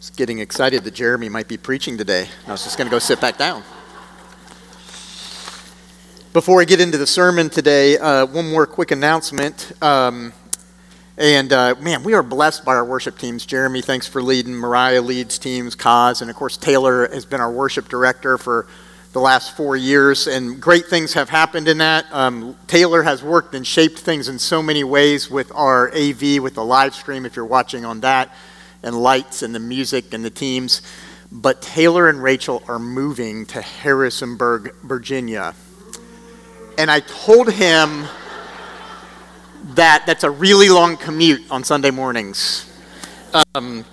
was getting excited that Jeremy might be preaching today. I was just going to go sit back down. Before I get into the sermon today, uh, one more quick announcement. Um, and uh, man, we are blessed by our worship teams. Jeremy, thanks for leading. Mariah leads teams, Kaz, and of course, Taylor has been our worship director for the last four years, and great things have happened in that. Um, Taylor has worked and shaped things in so many ways with our AV, with the live stream, if you're watching on that and lights and the music and the teams. But Taylor and Rachel are moving to Harrisonburg, Virginia. And I told him that that's a really long commute on Sunday mornings. Um,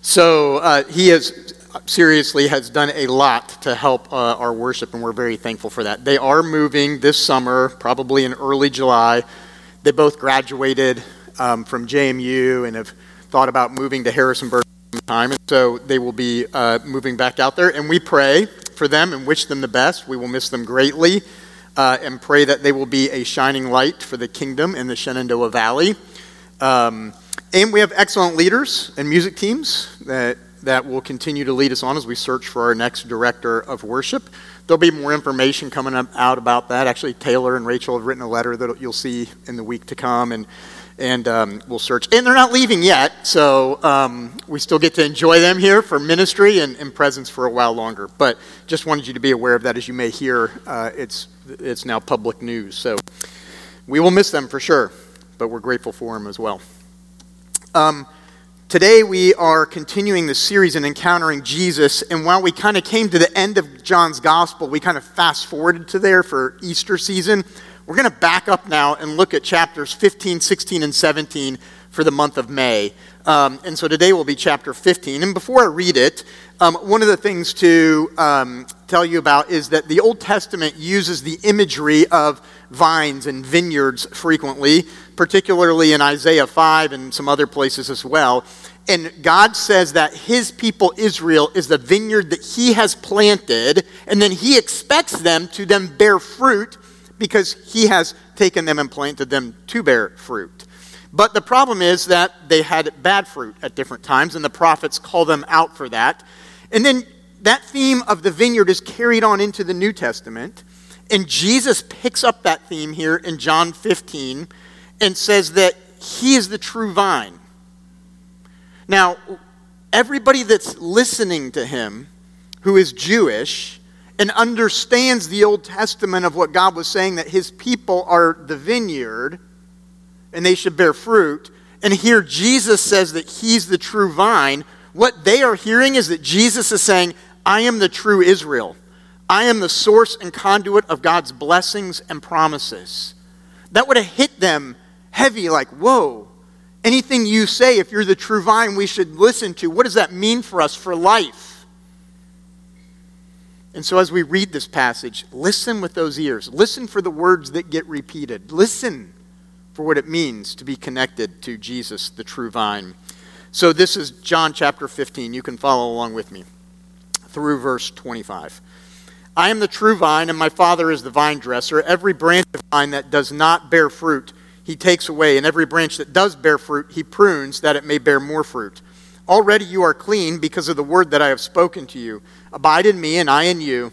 so uh, he has seriously has done a lot to help uh, our worship, and we're very thankful for that. They are moving this summer, probably in early July. They both graduated um, from JMU and have thought about moving to Harrisonburg time, and so they will be uh, moving back out there. And we pray for them and wish them the best. We will miss them greatly, uh, and pray that they will be a shining light for the kingdom in the Shenandoah Valley. Um, and we have excellent leaders and music teams that that will continue to lead us on as we search for our next director of worship. There'll be more information coming out about that. Actually, Taylor and Rachel have written a letter that you'll see in the week to come, and and um, we'll search. And they're not leaving yet, so um, we still get to enjoy them here for ministry and, and, presence for a while longer. But just wanted you to be aware of that. As you may hear, uh, it's, it's now public news. So we will miss them for sure, but we're grateful for them as well. Um, today we are continuing the series in encountering Jesus. And while we kind of came to the end of John's gospel, we kind of fast forwarded to there for Easter season. We're going to back up now and look at chapters 15, 16, and 17 for the month of May. Um, and so today will be chapter 15. And before I read it, um, one of the things to um, tell you about is that the Old Testament uses the imagery of vines and vineyards frequently, particularly in Isaiah 5 and some other places as well. And God says that his people Israel is the vineyard that he has planted, and then he expects them to then bear fruit because he has taken them and planted them to bear fruit. But the problem is that they had bad fruit at different times, and the prophets call them out for that. And then that theme of the vineyard is carried on into the New Testament. And Jesus picks up that theme here in John 15 and says that he is the true vine. Now, everybody that's listening to him who is Jewish and understands the Old Testament of what God was saying that his people are the vineyard and they should bear fruit, and here Jesus says that he's the true vine, what they are hearing is that Jesus is saying, I am the true Israel. I am the source and conduit of God's blessings and promises. That would have hit them heavy, like, whoa, anything you say, if you're the true vine, we should listen to. What does that mean for us for life? And so, as we read this passage, listen with those ears. Listen for the words that get repeated. Listen for what it means to be connected to Jesus, the true vine. So, this is John chapter 15. You can follow along with me through verse 25. I am the true vine, and my Father is the vine dresser. Every branch of vine that does not bear fruit, he takes away, and every branch that does bear fruit, he prunes that it may bear more fruit. Already you are clean because of the word that I have spoken to you. Abide in me, and I in you.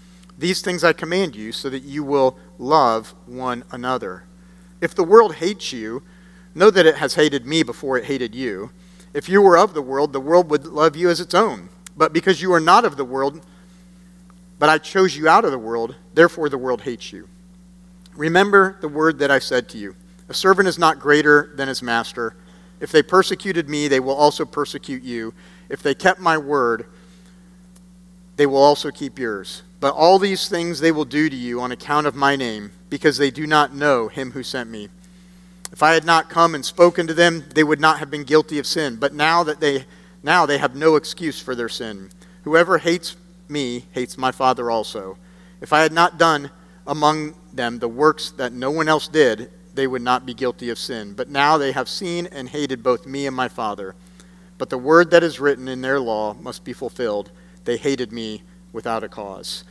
These things I command you, so that you will love one another. If the world hates you, know that it has hated me before it hated you. If you were of the world, the world would love you as its own. But because you are not of the world, but I chose you out of the world, therefore the world hates you. Remember the word that I said to you A servant is not greater than his master. If they persecuted me, they will also persecute you. If they kept my word, they will also keep yours. But all these things they will do to you on account of my name, because they do not know him who sent me. If I had not come and spoken to them, they would not have been guilty of sin. But now that they now they have no excuse for their sin. Whoever hates me hates my Father also. If I had not done among them the works that no one else did, they would not be guilty of sin. But now they have seen and hated both me and my Father. But the word that is written in their law must be fulfilled. They hated me without a cause.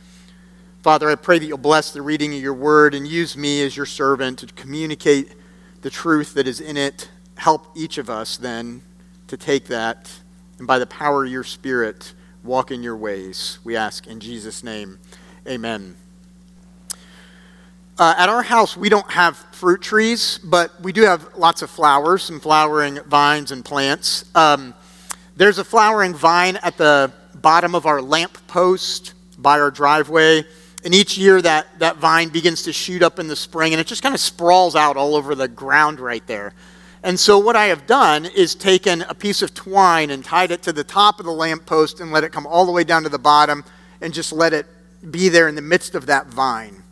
Father, I pray that you'll bless the reading of your word and use me as your servant to communicate the truth that is in it. Help each of us then to take that and by the power of your Spirit, walk in your ways. We ask in Jesus' name. Amen. Uh, at our house, we don't have fruit trees, but we do have lots of flowers and flowering vines and plants. Um, there's a flowering vine at the bottom of our lamp post by our driveway. And each year that, that vine begins to shoot up in the spring and it just kind of sprawls out all over the ground right there. And so what I have done is taken a piece of twine and tied it to the top of the lamp post and let it come all the way down to the bottom and just let it be there in the midst of that vine.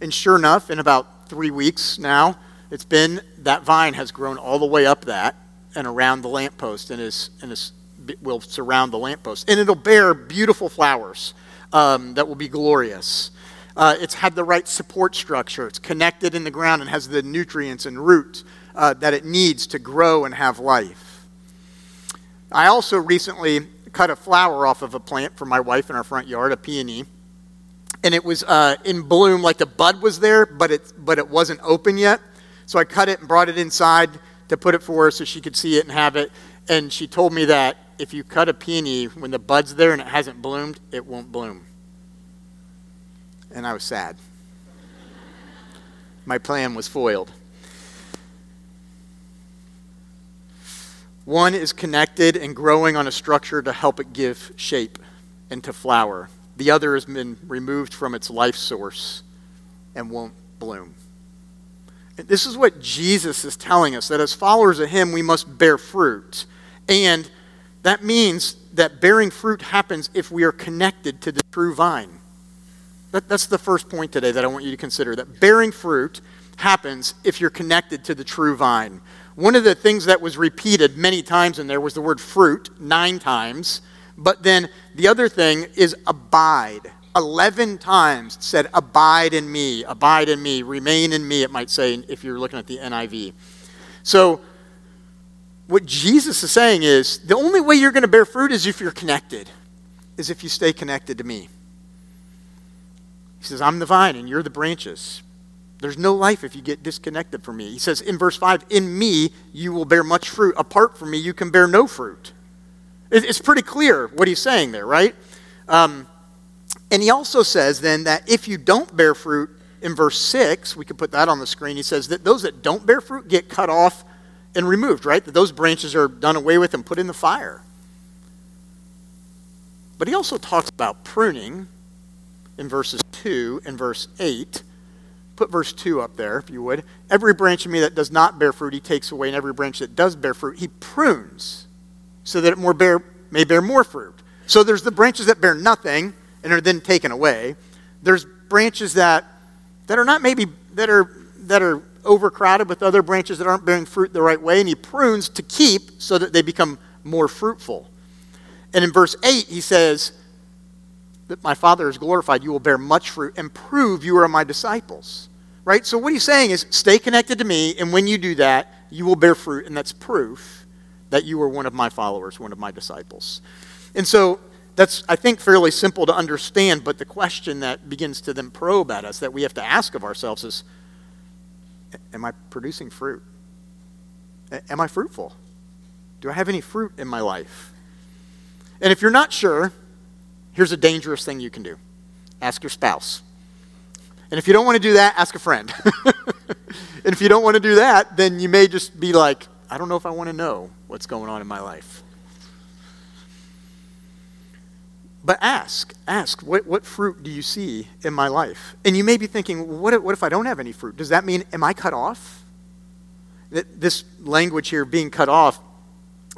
And sure enough, in about three weeks now, it's been that vine has grown all the way up that and around the lamppost and is and is will surround the lamppost and it'll bear beautiful flowers um, that will be glorious. Uh, it's had the right support structure. It's connected in the ground and has the nutrients and root uh, that it needs to grow and have life. I also recently cut a flower off of a plant for my wife in our front yard, a peony and it was uh, in bloom, like the bud was there, but it, but it wasn't open yet. So I cut it and brought it inside to put it for her so she could see it and have it. And she told me that if you cut a peony when the bud's there and it hasn't bloomed, it won't bloom. And I was sad. My plan was foiled. One is connected and growing on a structure to help it give shape and to flower. The other has been removed from its life source and won't bloom. And this is what Jesus is telling us that as followers of Him, we must bear fruit. And that means that bearing fruit happens if we are connected to the true vine. That, that's the first point today that I want you to consider that bearing fruit happens if you're connected to the true vine. One of the things that was repeated many times in there was the word fruit, nine times. But then the other thing is abide. 11 times said, Abide in me, abide in me, remain in me, it might say if you're looking at the NIV. So, what Jesus is saying is the only way you're going to bear fruit is if you're connected, is if you stay connected to me. He says, I'm the vine and you're the branches. There's no life if you get disconnected from me. He says in verse 5, In me you will bear much fruit. Apart from me, you can bear no fruit. It's pretty clear what he's saying there, right? Um, and he also says then that if you don't bear fruit, in verse 6, we could put that on the screen, he says that those that don't bear fruit get cut off and removed, right? That those branches are done away with and put in the fire. But he also talks about pruning in verses 2 and verse 8. Put verse 2 up there, if you would. Every branch of me that does not bear fruit, he takes away, and every branch that does bear fruit, he prunes so that it more bear, may bear more fruit. So there's the branches that bear nothing and are then taken away. There's branches that, that are not maybe, that are, that are overcrowded with other branches that aren't bearing fruit the right way, and he prunes to keep so that they become more fruitful. And in verse 8, he says, that my Father is glorified, you will bear much fruit and prove you are my disciples. Right? So what he's saying is stay connected to me, and when you do that, you will bear fruit, and that's proof that you are one of my followers, one of my disciples. And so that's, I think, fairly simple to understand, but the question that begins to then probe at us that we have to ask of ourselves is Am I producing fruit? Am I fruitful? Do I have any fruit in my life? And if you're not sure, here's a dangerous thing you can do ask your spouse. And if you don't want to do that, ask a friend. and if you don't want to do that, then you may just be like, I don't know if I want to know what's going on in my life. But ask, ask, what, what fruit do you see in my life? And you may be thinking, what if, what if I don't have any fruit? Does that mean, am I cut off? This language here, being cut off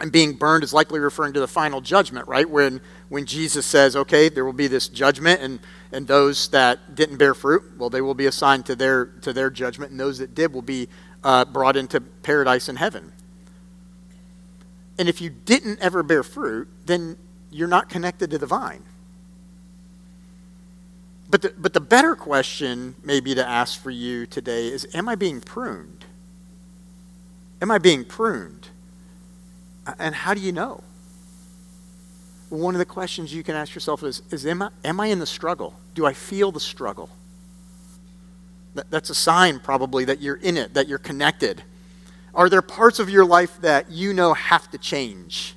and being burned, is likely referring to the final judgment, right? When, when Jesus says, okay, there will be this judgment, and, and those that didn't bear fruit, well, they will be assigned to their, to their judgment, and those that did will be uh, brought into paradise in heaven. And if you didn't ever bear fruit, then you're not connected to the vine. But the, but the better question, maybe, to ask for you today is Am I being pruned? Am I being pruned? And how do you know? One of the questions you can ask yourself is, is am, I, am I in the struggle? Do I feel the struggle? That, that's a sign, probably, that you're in it, that you're connected. Are there parts of your life that you know have to change?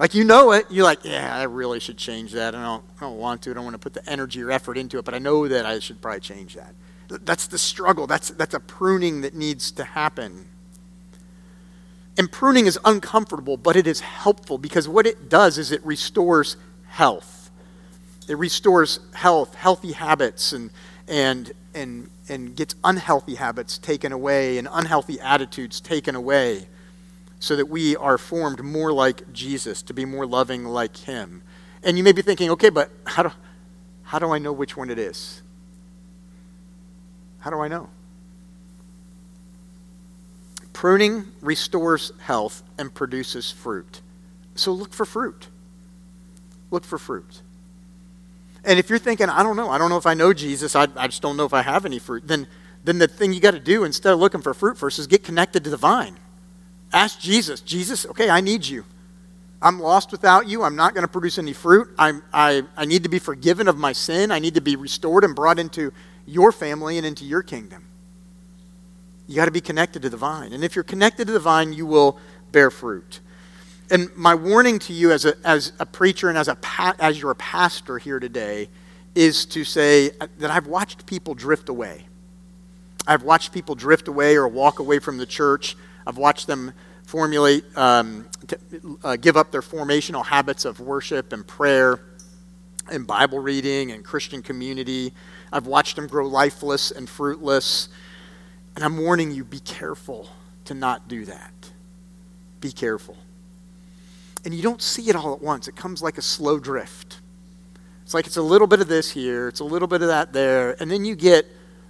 Like you know it, you're like, yeah, I really should change that. I don't, I don't want to. I don't want to put the energy or effort into it, but I know that I should probably change that. That's the struggle. That's, that's a pruning that needs to happen. And pruning is uncomfortable, but it is helpful because what it does is it restores health. It restores health, healthy habits, and, and, and, and gets unhealthy habits taken away and unhealthy attitudes taken away so that we are formed more like Jesus, to be more loving like Him. And you may be thinking, okay, but how do, how do I know which one it is? How do I know? Pruning restores health and produces fruit. So look for fruit. Look for fruit. And if you're thinking, I don't know, I don't know if I know Jesus, I, I just don't know if I have any fruit, then, then the thing you got to do instead of looking for fruit first is get connected to the vine. Ask Jesus, Jesus, okay, I need you. I'm lost without you. I'm not going to produce any fruit. I'm, I, I need to be forgiven of my sin. I need to be restored and brought into your family and into your kingdom. You got to be connected to the vine. And if you're connected to the vine, you will bear fruit. And my warning to you as a, as a preacher and as, a pa- as you're a pastor here today is to say that I've watched people drift away. I've watched people drift away or walk away from the church I've watched them formulate, um, uh, give up their formational habits of worship and prayer and Bible reading and Christian community. I've watched them grow lifeless and fruitless. And I'm warning you be careful to not do that. Be careful. And you don't see it all at once, it comes like a slow drift. It's like it's a little bit of this here, it's a little bit of that there, and then you get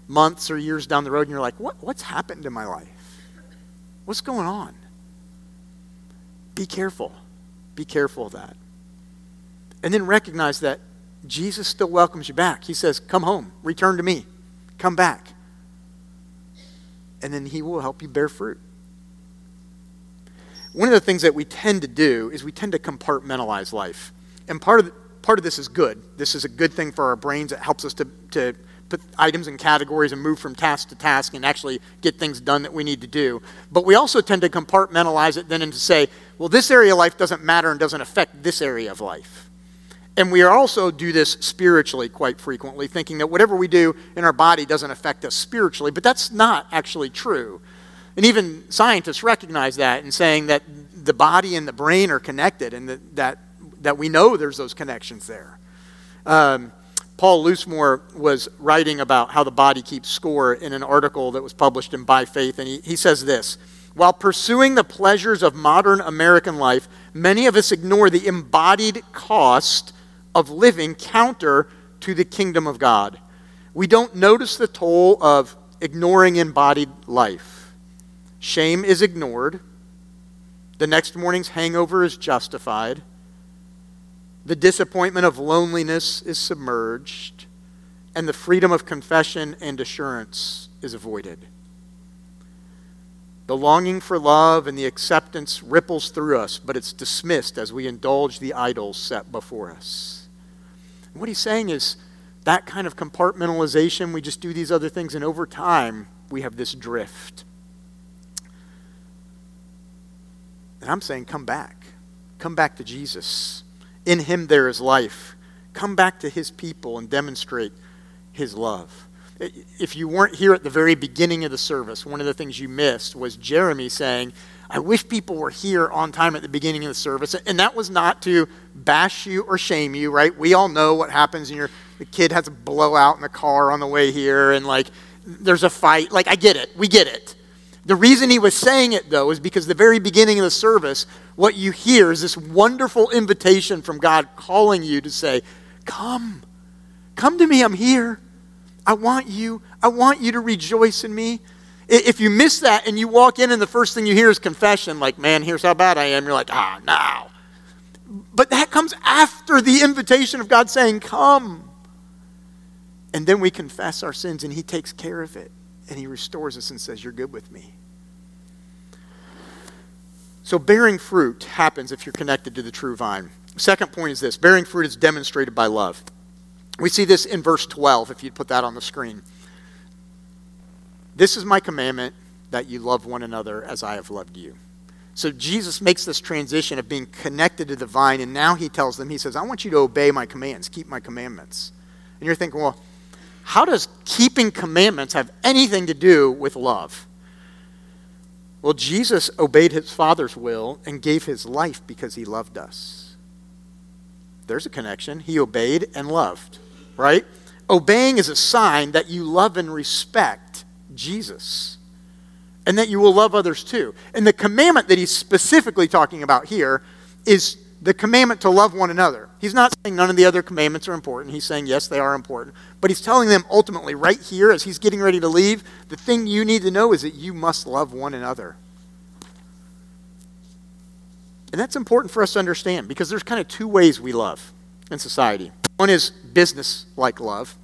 months or years down the road and you're like, what, what's happened in my life? What's going on? Be careful. Be careful of that. And then recognize that Jesus still welcomes you back. He says, Come home, return to me, come back. And then He will help you bear fruit. One of the things that we tend to do is we tend to compartmentalize life. And part of, part of this is good. This is a good thing for our brains. It helps us to, to put items in categories and move from task to task and actually get things done that we need to do. But we also tend to compartmentalize it then and to say, well, this area of life doesn't matter and doesn't affect this area of life. And we also do this spiritually quite frequently, thinking that whatever we do in our body doesn't affect us spiritually, but that's not actually true. And even scientists recognize that and saying that the body and the brain are connected and that, that, that we know there's those connections there. Um, Paul Loosemore was writing about how the body keeps score in an article that was published in By Faith, and he, he says this While pursuing the pleasures of modern American life, many of us ignore the embodied cost of living counter to the kingdom of God. We don't notice the toll of ignoring embodied life. Shame is ignored. The next morning's hangover is justified. The disappointment of loneliness is submerged, and the freedom of confession and assurance is avoided. The longing for love and the acceptance ripples through us, but it's dismissed as we indulge the idols set before us. And what he's saying is that kind of compartmentalization, we just do these other things, and over time, we have this drift. And I'm saying, come back. Come back to Jesus. In him there is life. Come back to his people and demonstrate his love. If you weren't here at the very beginning of the service, one of the things you missed was Jeremy saying, I wish people were here on time at the beginning of the service. And that was not to bash you or shame you, right? We all know what happens when your the kid has a blowout in the car on the way here and like there's a fight. Like I get it. We get it. The reason he was saying it, though, is because the very beginning of the service, what you hear is this wonderful invitation from God calling you to say, Come, come to me, I'm here. I want you. I want you to rejoice in me. If you miss that and you walk in and the first thing you hear is confession, like, man, here's how bad I am, you're like, ah, now. But that comes after the invitation of God saying, Come. And then we confess our sins and He takes care of it and he restores us and says, You're good with me. So, bearing fruit happens if you're connected to the true vine. Second point is this bearing fruit is demonstrated by love. We see this in verse 12, if you'd put that on the screen. This is my commandment that you love one another as I have loved you. So Jesus makes this transition of being connected to the vine, and now he tells them, He says, I want you to obey my commands, keep my commandments. And you're thinking, well, how does keeping commandments have anything to do with love? Well, Jesus obeyed his Father's will and gave his life because he loved us. There's a connection. He obeyed and loved, right? Obeying is a sign that you love and respect Jesus and that you will love others too. And the commandment that he's specifically talking about here is the commandment to love one another. He's not saying none of the other commandments are important. He's saying, yes, they are important. But he's telling them ultimately, right here, as he's getting ready to leave, the thing you need to know is that you must love one another. And that's important for us to understand because there's kind of two ways we love in society. One is business like love.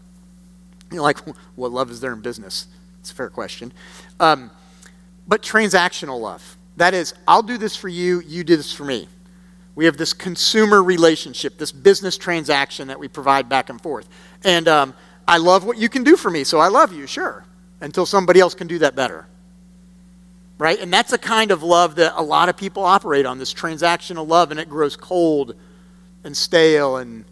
You know, like, what love is there in business? It's a fair question. Um, but transactional love. That is, I'll do this for you, you do this for me. We have this consumer relationship, this business transaction that we provide back and forth. And um, I love what you can do for me, so I love you, sure, until somebody else can do that better. Right? And that's a kind of love that a lot of people operate on this transactional love, and it grows cold and stale and,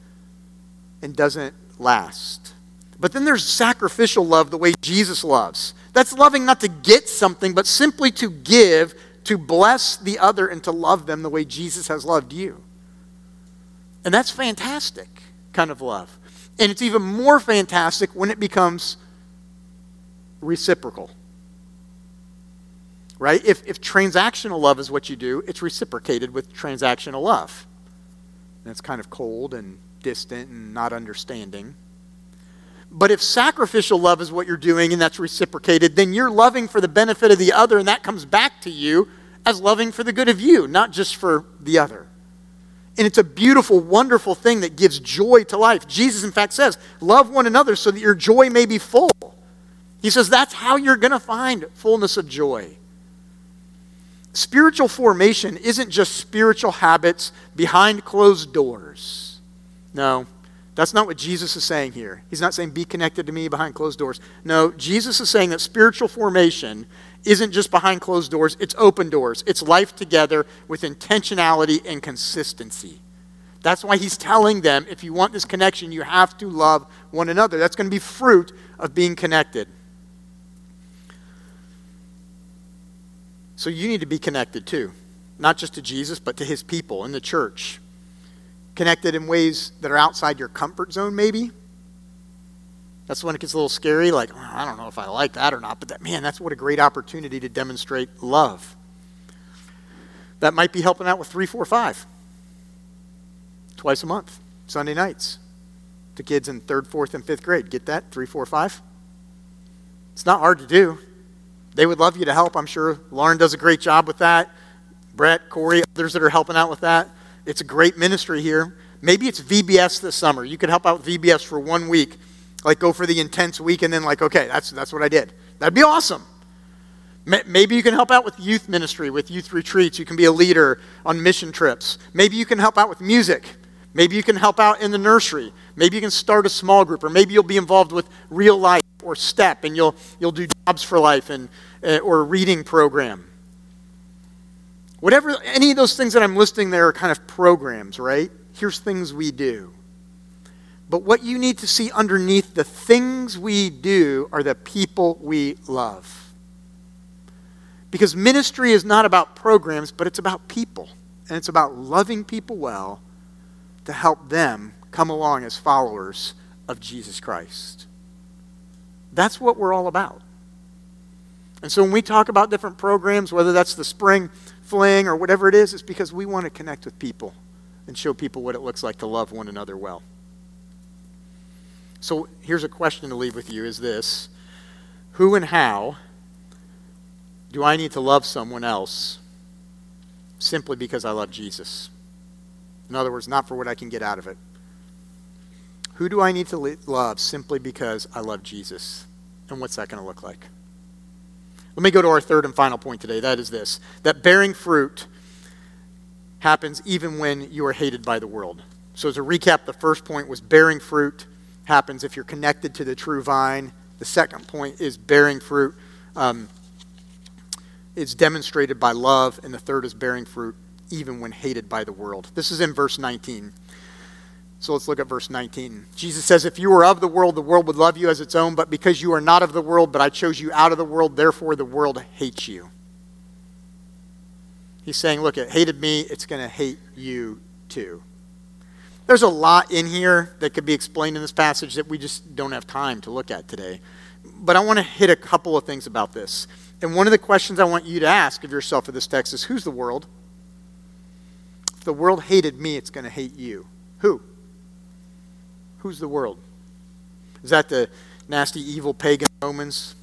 and doesn't last. But then there's sacrificial love the way Jesus loves. That's loving not to get something, but simply to give to bless the other and to love them the way Jesus has loved you. And that's fantastic kind of love. And it's even more fantastic when it becomes reciprocal. Right? If, if transactional love is what you do, it's reciprocated with transactional love. And it's kind of cold and distant and not understanding. But if sacrificial love is what you're doing and that's reciprocated, then you're loving for the benefit of the other, and that comes back to you as loving for the good of you, not just for the other. And it's a beautiful, wonderful thing that gives joy to life. Jesus, in fact, says, Love one another so that your joy may be full. He says that's how you're going to find fullness of joy. Spiritual formation isn't just spiritual habits behind closed doors. No, that's not what Jesus is saying here. He's not saying be connected to me behind closed doors. No, Jesus is saying that spiritual formation isn't just behind closed doors, it's open doors. It's life together with intentionality and consistency. That's why he's telling them if you want this connection, you have to love one another. That's going to be fruit of being connected. So you need to be connected too, not just to Jesus, but to his people in the church connected in ways that are outside your comfort zone, maybe. That's when it gets a little scary, like, I don't know if I like that or not, but that, man, that's what a great opportunity to demonstrate love. That might be helping out with 345 twice a month, Sunday nights. To kids in third, fourth, and fifth grade. Get that? 345? It's not hard to do. They would love you to help, I'm sure. Lauren does a great job with that. Brett, Corey, others that are helping out with that. It's a great ministry here. Maybe it's VBS this summer. You could help out VBS for one week, like go for the intense week, and then like, okay, that's that's what I did. That'd be awesome. Maybe you can help out with youth ministry, with youth retreats. You can be a leader on mission trips. Maybe you can help out with music. Maybe you can help out in the nursery. Maybe you can start a small group, or maybe you'll be involved with real life or STEP, and you'll, you'll do jobs for life and, uh, or a reading program. Whatever, any of those things that I'm listing there are kind of programs, right? Here's things we do. But what you need to see underneath the things we do are the people we love. Because ministry is not about programs, but it's about people. And it's about loving people well to help them come along as followers of Jesus Christ. That's what we're all about. And so when we talk about different programs, whether that's the spring fling or whatever it is, it's because we want to connect with people and show people what it looks like to love one another well. So here's a question to leave with you is this Who and how do I need to love someone else simply because I love Jesus? In other words, not for what I can get out of it. Who do I need to love simply because I love Jesus? And what's that going to look like? Let me go to our third and final point today. That is this that bearing fruit happens even when you are hated by the world. So, as a recap, the first point was bearing fruit happens if you're connected to the true vine. The second point is bearing fruit um, is demonstrated by love, and the third is bearing fruit even when hated by the world. This is in verse 19. So let's look at verse 19. Jesus says, If you were of the world, the world would love you as its own, but because you are not of the world, but I chose you out of the world, therefore the world hates you. He's saying, Look, it hated me, it's going to hate you too. There's a lot in here that could be explained in this passage that we just don't have time to look at today. But I want to hit a couple of things about this. And one of the questions I want you to ask of yourself in this text is who's the world? If the world hated me, it's going to hate you. Who? Who's the world? Is that the nasty, evil pagan Romans?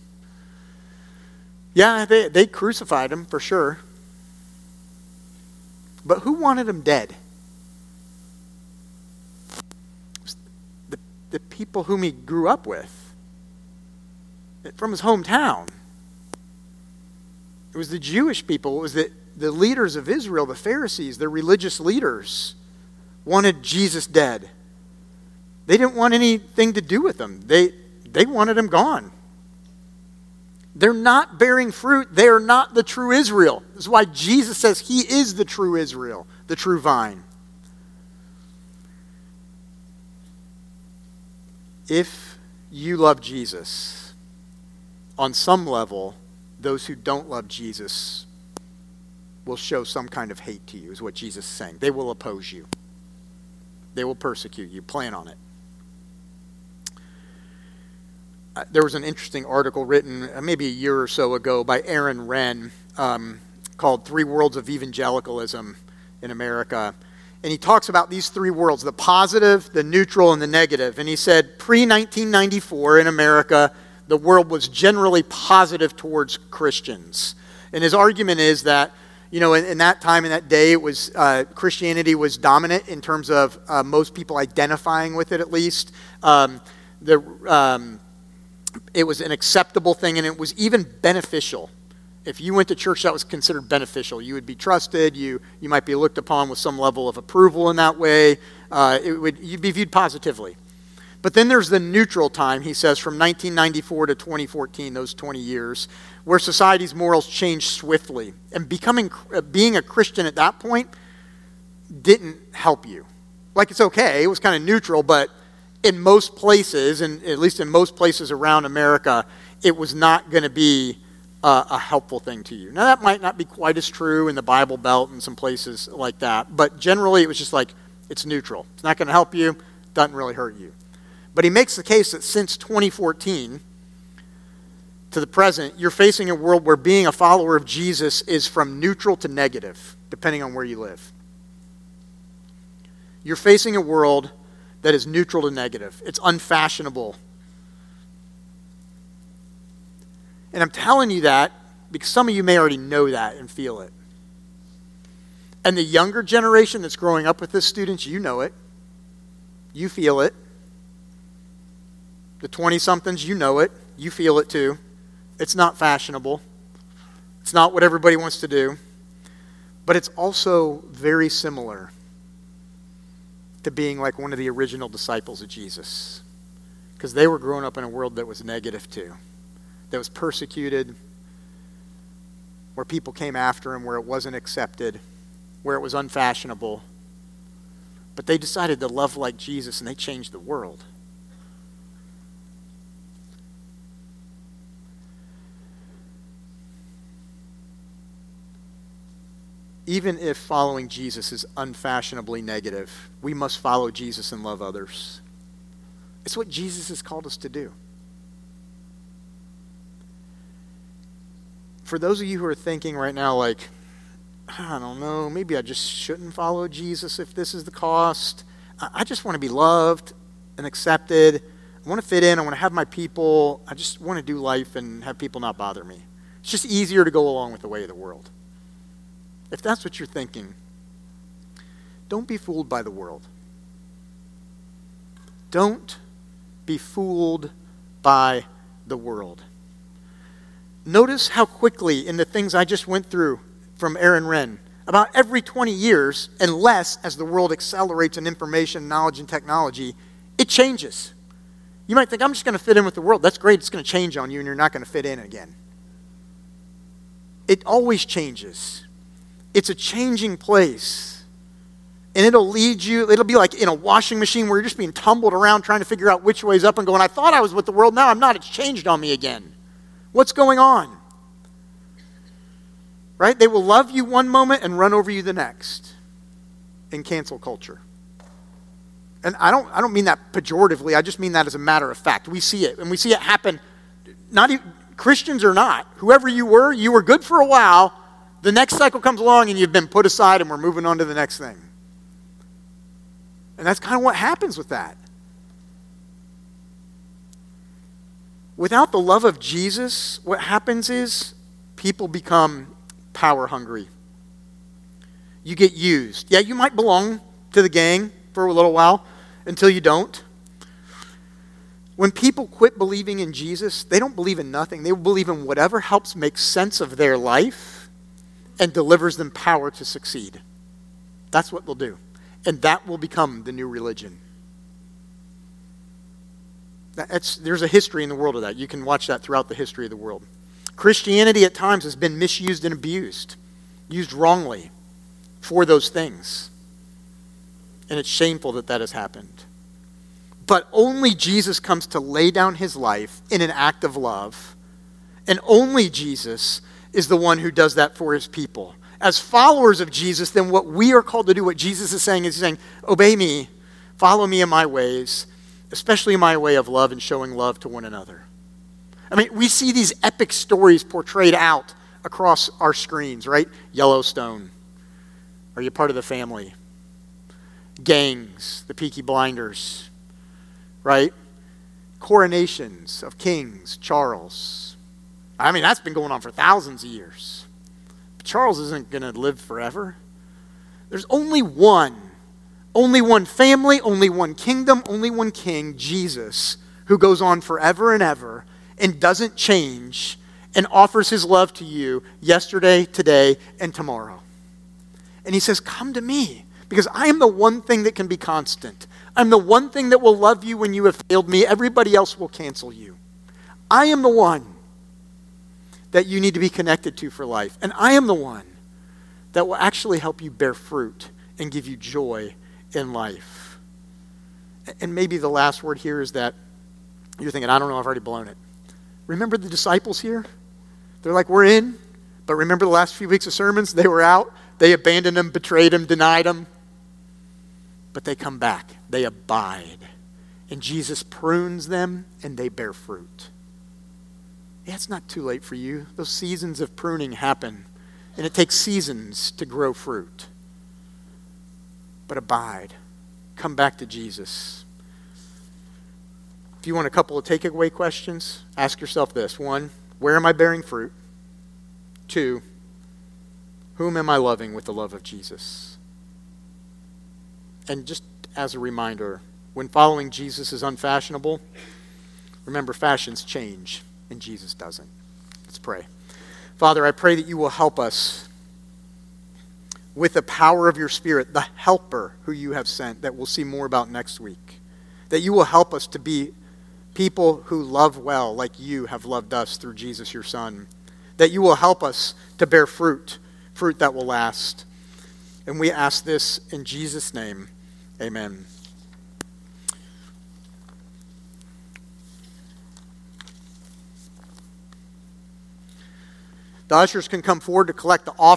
Yeah, they, they crucified him for sure. But who wanted him dead? The, the people whom he grew up with from his hometown. It was the Jewish people. It was the, the leaders of Israel, the Pharisees, the religious leaders, wanted Jesus dead. They didn't want anything to do with them, they, they wanted them gone. They're not bearing fruit. They are not the true Israel. This is why Jesus says he is the true Israel, the true vine. If you love Jesus, on some level, those who don't love Jesus will show some kind of hate to you, is what Jesus is saying. They will oppose you, they will persecute you. Plan on it. Uh, there was an interesting article written uh, maybe a year or so ago by Aaron Renn um, called Three Worlds of Evangelicalism in America. And he talks about these three worlds the positive, the neutral, and the negative. And he said pre 1994 in America, the world was generally positive towards Christians. And his argument is that, you know, in, in that time, in that day, it was uh, Christianity was dominant in terms of uh, most people identifying with it, at least. Um, the, um, it was an acceptable thing, and it was even beneficial. If you went to church, that was considered beneficial. You would be trusted. You, you might be looked upon with some level of approval in that way. Uh, it would, you'd be viewed positively. But then there's the neutral time, he says, from 1994 to 2014, those 20 years, where society's morals changed swiftly. And becoming, uh, being a Christian at that point didn't help you. Like, it's okay, it was kind of neutral, but in most places, and at least in most places around America, it was not going to be uh, a helpful thing to you. Now, that might not be quite as true in the Bible Belt and some places like that, but generally it was just like, it's neutral. It's not going to help you, doesn't really hurt you. But he makes the case that since 2014 to the present, you're facing a world where being a follower of Jesus is from neutral to negative, depending on where you live. You're facing a world that is neutral to negative, it's unfashionable. And I'm telling you that because some of you may already know that and feel it. And the younger generation that's growing up with this students, you know it. You feel it. The 20 somethings, you know it. You feel it too. It's not fashionable. It's not what everybody wants to do, but it's also very similar to being like one of the original disciples of Jesus. Because they were growing up in a world that was negative too, that was persecuted, where people came after him, where it wasn't accepted, where it was unfashionable. But they decided to love like Jesus and they changed the world. Even if following Jesus is unfashionably negative, we must follow Jesus and love others. It's what Jesus has called us to do. For those of you who are thinking right now, like, I don't know, maybe I just shouldn't follow Jesus if this is the cost. I just want to be loved and accepted. I want to fit in. I want to have my people. I just want to do life and have people not bother me. It's just easier to go along with the way of the world. If that's what you're thinking, don't be fooled by the world. Don't be fooled by the world. Notice how quickly, in the things I just went through from Aaron Renn, about every 20 years and less as the world accelerates in information, knowledge, and technology, it changes. You might think, I'm just going to fit in with the world. That's great. It's going to change on you, and you're not going to fit in again. It always changes. It's a changing place. And it'll lead you, it'll be like in a washing machine where you're just being tumbled around trying to figure out which way's up and going, I thought I was with the world, now I'm not. It's changed on me again. What's going on? Right? They will love you one moment and run over you the next in cancel culture. And I don't, I don't mean that pejoratively, I just mean that as a matter of fact. We see it, and we see it happen, not even, Christians or not. Whoever you were, you were good for a while, the next cycle comes along and you've been put aside and we're moving on to the next thing. And that's kind of what happens with that. Without the love of Jesus, what happens is people become power hungry. You get used. Yeah, you might belong to the gang for a little while until you don't. When people quit believing in Jesus, they don't believe in nothing. They believe in whatever helps make sense of their life and delivers them power to succeed. That's what they'll do. And that will become the new religion. That's, there's a history in the world of that. You can watch that throughout the history of the world. Christianity at times has been misused and abused, used wrongly for those things. And it's shameful that that has happened. But only Jesus comes to lay down his life in an act of love. And only Jesus is the one who does that for his people. As followers of Jesus, then what we are called to do, what Jesus is saying, is saying, Obey me, follow me in my ways, especially my way of love and showing love to one another. I mean, we see these epic stories portrayed out across our screens, right? Yellowstone. Are you part of the family? Gangs, the Peaky Blinders, right? Coronations of kings, Charles, I mean, that's been going on for thousands of years. But Charles isn't going to live forever. There's only one, only one family, only one kingdom, only one king, Jesus, who goes on forever and ever and doesn't change and offers his love to you yesterday, today, and tomorrow. And he says, Come to me because I am the one thing that can be constant. I'm the one thing that will love you when you have failed me. Everybody else will cancel you. I am the one that you need to be connected to for life. And I am the one that will actually help you bear fruit and give you joy in life. And maybe the last word here is that you're thinking, I don't know, I've already blown it. Remember the disciples here? They're like, we're in, but remember the last few weeks of sermons? They were out, they abandoned him, betrayed him, denied him. But they come back, they abide. And Jesus prunes them, and they bear fruit yeah, it's not too late for you. Those seasons of pruning happen, and it takes seasons to grow fruit. But abide. Come back to Jesus. If you want a couple of takeaway questions, ask yourself this one, where am I bearing fruit? Two, whom am I loving with the love of Jesus? And just as a reminder, when following Jesus is unfashionable, remember fashions change and Jesus doesn't. Let's pray. Father, I pray that you will help us with the power of your Spirit, the helper who you have sent, that we'll see more about next week. That you will help us to be people who love well, like you have loved us through Jesus, your Son. That you will help us to bear fruit, fruit that will last. And we ask this in Jesus' name. Amen. The ushers can come forward to collect the offering.